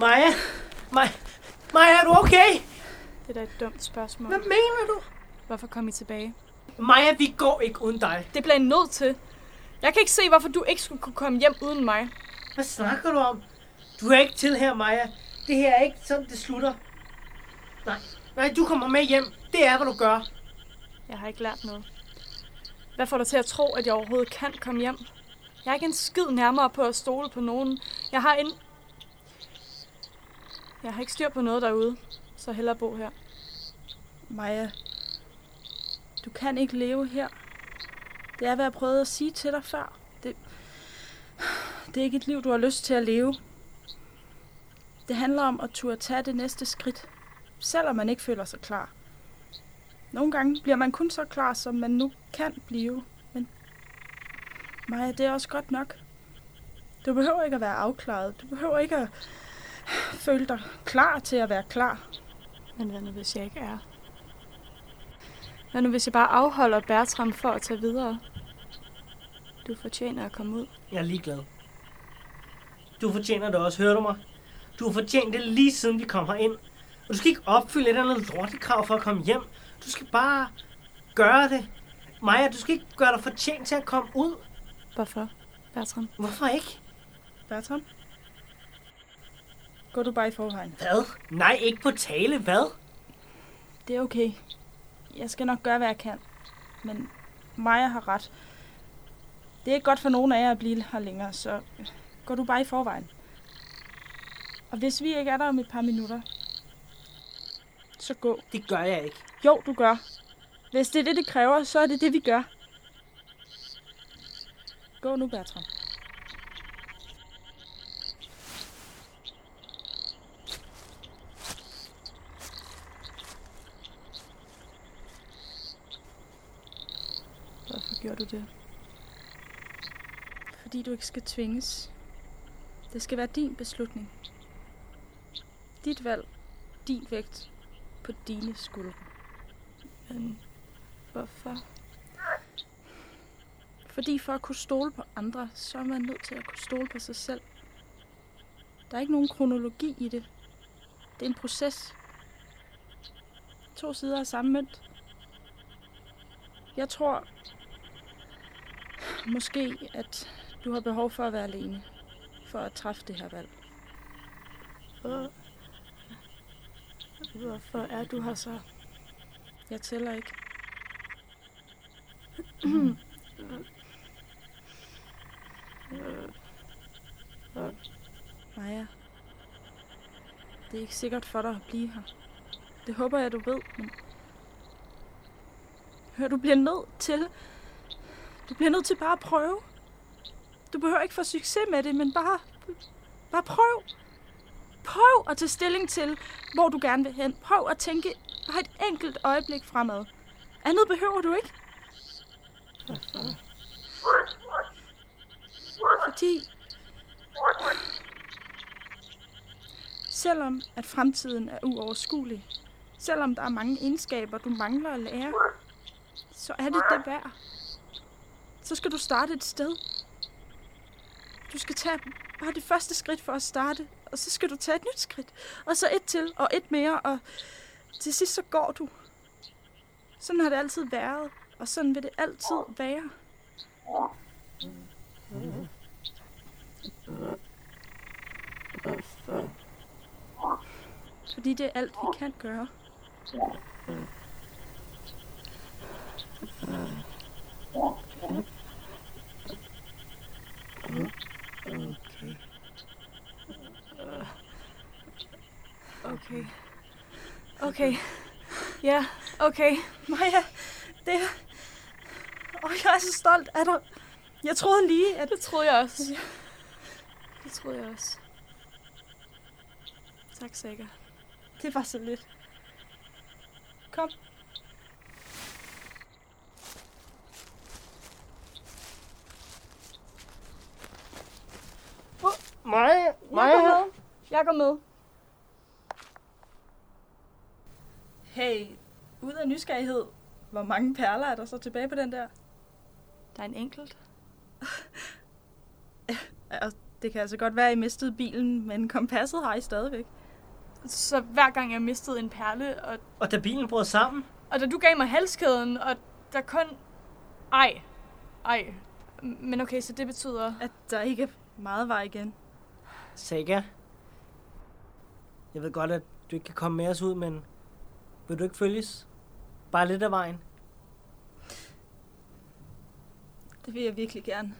Maja? Maja? Maja, er du okay? Det er da et dumt spørgsmål. Hvad mener du? Hvorfor kom I tilbage? Maja, vi går ikke uden dig. Det bliver I nødt til. Jeg kan ikke se, hvorfor du ikke skulle kunne komme hjem uden mig. Hvad snakker du om? Du er ikke til her, Maja. Det her er ikke sådan, det slutter. Nej, nej, du kommer med hjem. Det er, hvad du gør. Jeg har ikke lært noget. Hvad får dig til at tro, at jeg overhovedet kan komme hjem? Jeg er ikke en skid nærmere på at stole på nogen. Jeg har en... Jeg har ikke styr på noget derude, så hellere bo her. Maja, du kan ikke leve her. Det er, hvad jeg prøvede at sige til dig før. Det, det er ikke et liv, du har lyst til at leve. Det handler om at turde tage det næste skridt, selvom man ikke føler sig klar. Nogle gange bliver man kun så klar, som man nu kan blive. Men Maja, det er også godt nok. Du behøver ikke at være afklaret. Du behøver ikke at føle dig klar til at være klar. Men hvad nu, hvis jeg ikke er? Hvad nu, hvis jeg bare afholder Bertram for at tage videre? Du fortjener at komme ud. Jeg er ligeglad. Du fortjener det også, hører du mig? Du har fortjent det lige siden vi kom herind. Og du skal ikke opfylde et eller andet lortekrav for at komme hjem. Du skal bare gøre det. Maja, du skal ikke gøre dig fortjent til at komme ud. Hvorfor, Bertram? Hvorfor ikke? Bertram? Går du bare i forvejen? Hvad? Nej, ikke på tale. Hvad? Det er okay. Jeg skal nok gøre, hvad jeg kan. Men Maja har ret. Det er ikke godt for nogen af jer at blive her længere, så går du bare i forvejen. Og hvis vi ikke er der om et par minutter, så gå. Det gør jeg ikke. Jo, du gør. Hvis det er det, det kræver, så er det det, vi gør. Gå nu, Bertram. Hvorfor gjorde du det? Fordi du ikke skal tvinges. Det skal være din beslutning. Dit valg. Din vægt på dine skuldre. Men hvorfor? Fordi for at kunne stole på andre, så er man nødt til at kunne stole på sig selv. Der er ikke nogen kronologi i det. Det er en proces. To sider af samme mønt. Jeg tror måske, at du har behov for at være alene. For at træffe det her valg. Hvor... Hvorfor er du her så? Jeg tæller ikke. Maja. Det er ikke sikkert for dig at blive her. Det håber jeg, du ved, men... Hør, du bliver nødt til... Du bliver nødt til bare at prøve. Du behøver ikke få succes med det, men bare... Bare prøv. Prøv at tage stilling til, hvor du gerne vil hen. Prøv at tænke bare et enkelt øjeblik fremad. Andet behøver du ikke. Fordi selvom at fremtiden er uoverskuelig, selvom der er mange egenskaber, du mangler at lære, så er det det værd. Så skal du starte et sted. Du skal tage bare det første skridt for at starte, og så skal du tage et nyt skridt, og så et til, og et mere, og til sidst så går du. Sådan har det altid været, og sådan vil det altid være. Fordi det er alt, vi kan gøre. Okay. Okay. Ja, okay. Maja, det er... Og jeg er så stolt af dig. Jeg troede lige, at... Det troede jeg også. Det troede jeg også. Tak, Sækker. Det var så lidt. Kom. Maja, Jeg Maja. går med. Jeg går med. Hey, ud af nysgerrighed. Hvor mange perler er der så tilbage på den der? Der er en enkelt. Det kan altså godt være, at I mistede bilen, men kompasset har I stadigvæk. Så hver gang jeg mistede en perle, og, Og da bilen brød sammen, og da du gav mig halskæden, og der kun... Ej. Ej. Men okay, så det betyder... At der ikke er meget vej igen. Saga, jeg ved godt, at du ikke kan komme med os ud, men vil du ikke følges? Bare lidt af vejen. Det vil jeg virkelig gerne.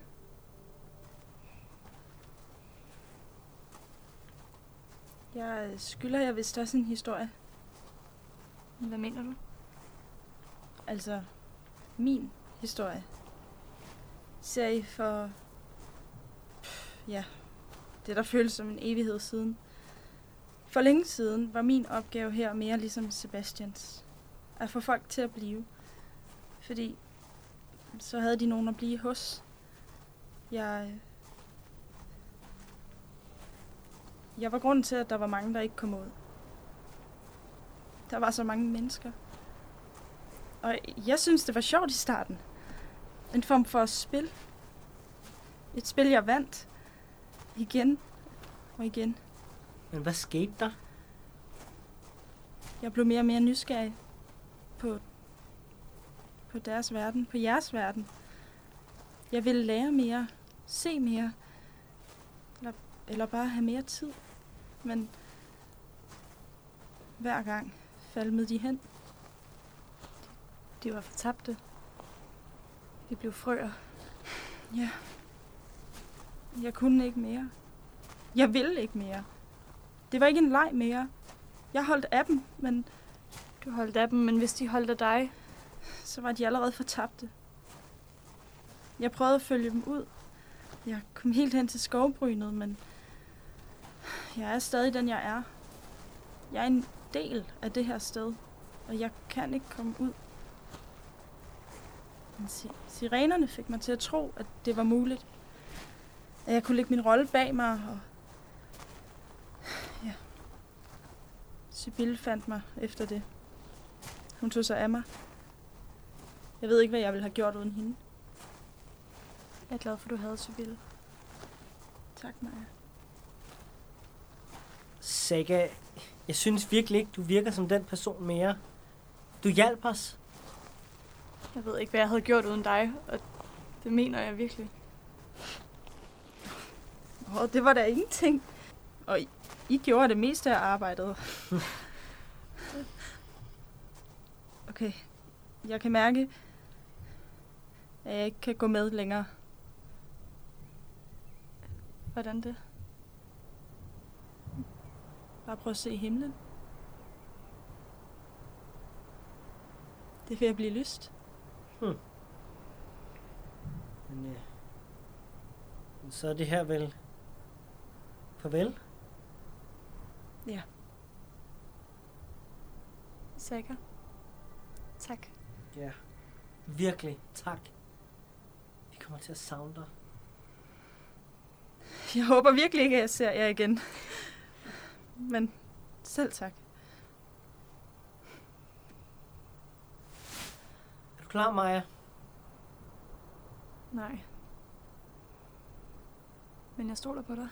Jeg skylder jer vist også en historie. Hvad mener du? Altså, min historie. Ser I for... Ja, det der føles som en evighed siden. For længe siden var min opgave her mere ligesom Sebastians. At få folk til at blive. Fordi så havde de nogen at blive hos. Jeg... Jeg var grunden til, at der var mange, der ikke kom ud. Der var så mange mennesker. Og jeg synes, det var sjovt i starten. En form for spil. Et spil, jeg vandt. Igen og igen. Men hvad skete der? Jeg blev mere og mere nysgerrig på, på deres verden, på jeres verden. Jeg ville lære mere, se mere, eller, eller bare have mere tid. Men hver gang falmede de hen. De var fortabte. De blev frøer. Ja. Jeg kunne ikke mere. Jeg ville ikke mere. Det var ikke en leg mere. Jeg holdt af dem, men du holdt af dem, men hvis de holdt af dig, så var de allerede fortabte. Jeg prøvede at følge dem ud. Jeg kom helt hen til skovbrynet, men jeg er stadig den, jeg er. Jeg er en del af det her sted, og jeg kan ikke komme ud. Men sirenerne fik mig til at tro, at det var muligt. At jeg kunne lægge min rolle bag mig, og ja. Sibylle fandt mig efter det. Hun tog sig af mig. Jeg ved ikke, hvad jeg ville have gjort uden hende. jeg er glad for, at du havde Sibylle. Tak, Maja. Saga, jeg synes virkelig ikke, du virker som den person mere. Du hjalp os. Jeg ved ikke, hvad jeg havde gjort uden dig, og det mener jeg virkelig. Åh, det var da ingenting. Og I, I gjorde det meste af arbejdet. Okay, jeg kan mærke, at jeg ikke kan gå med længere. Hvordan det? Bare prøv at se himlen. Det er ved at blive lyst. Men øh, så er det her vel... Farvel? Ja. Sikker? Tak. Ja. Virkelig, tak. Vi kommer til at savne dig. Jeg håber virkelig ikke, at jeg ser jer igen. Men selv tak. Er du klar, Maja? Nej. Men jeg stoler på dig.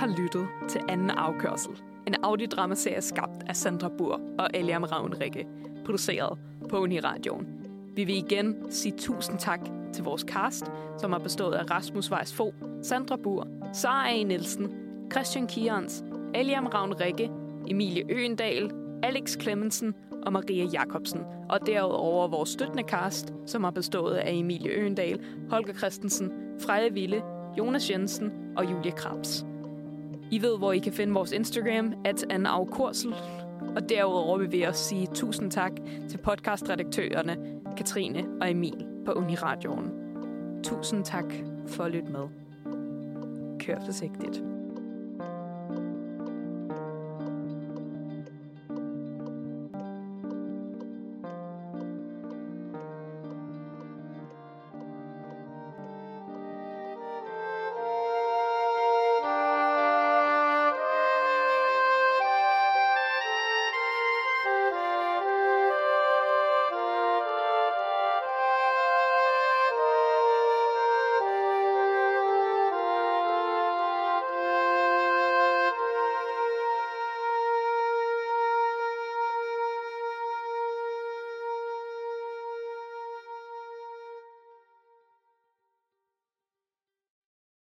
Har lyttet til Anden Afkørsel. En audiodramaserie skabt af Sandra Bur og Eliam Ravnrikke. Produceret på Uniradioen. Vi vil igen sige tusind tak til vores cast, som har bestået af Rasmus Weiss Fogh, Sandra Bur, Sara A. Nielsen, Christian Kierens, Eliam Ravnrikke, Emilie Øendal, Alex Clemmensen og Maria Jacobsen. Og derudover vores støttende cast, som har bestået af Emilie Øendal, Holger Christensen, Freja Ville, Jonas Jensen og Julie Krabs. I ved, hvor I kan finde vores Instagram, at Anne Og derudover vil vi også sige tusind tak til podcastredaktørerne Katrine og Emil på Uniradioen. Tusind tak for at lytte med. Kør forsigtigt.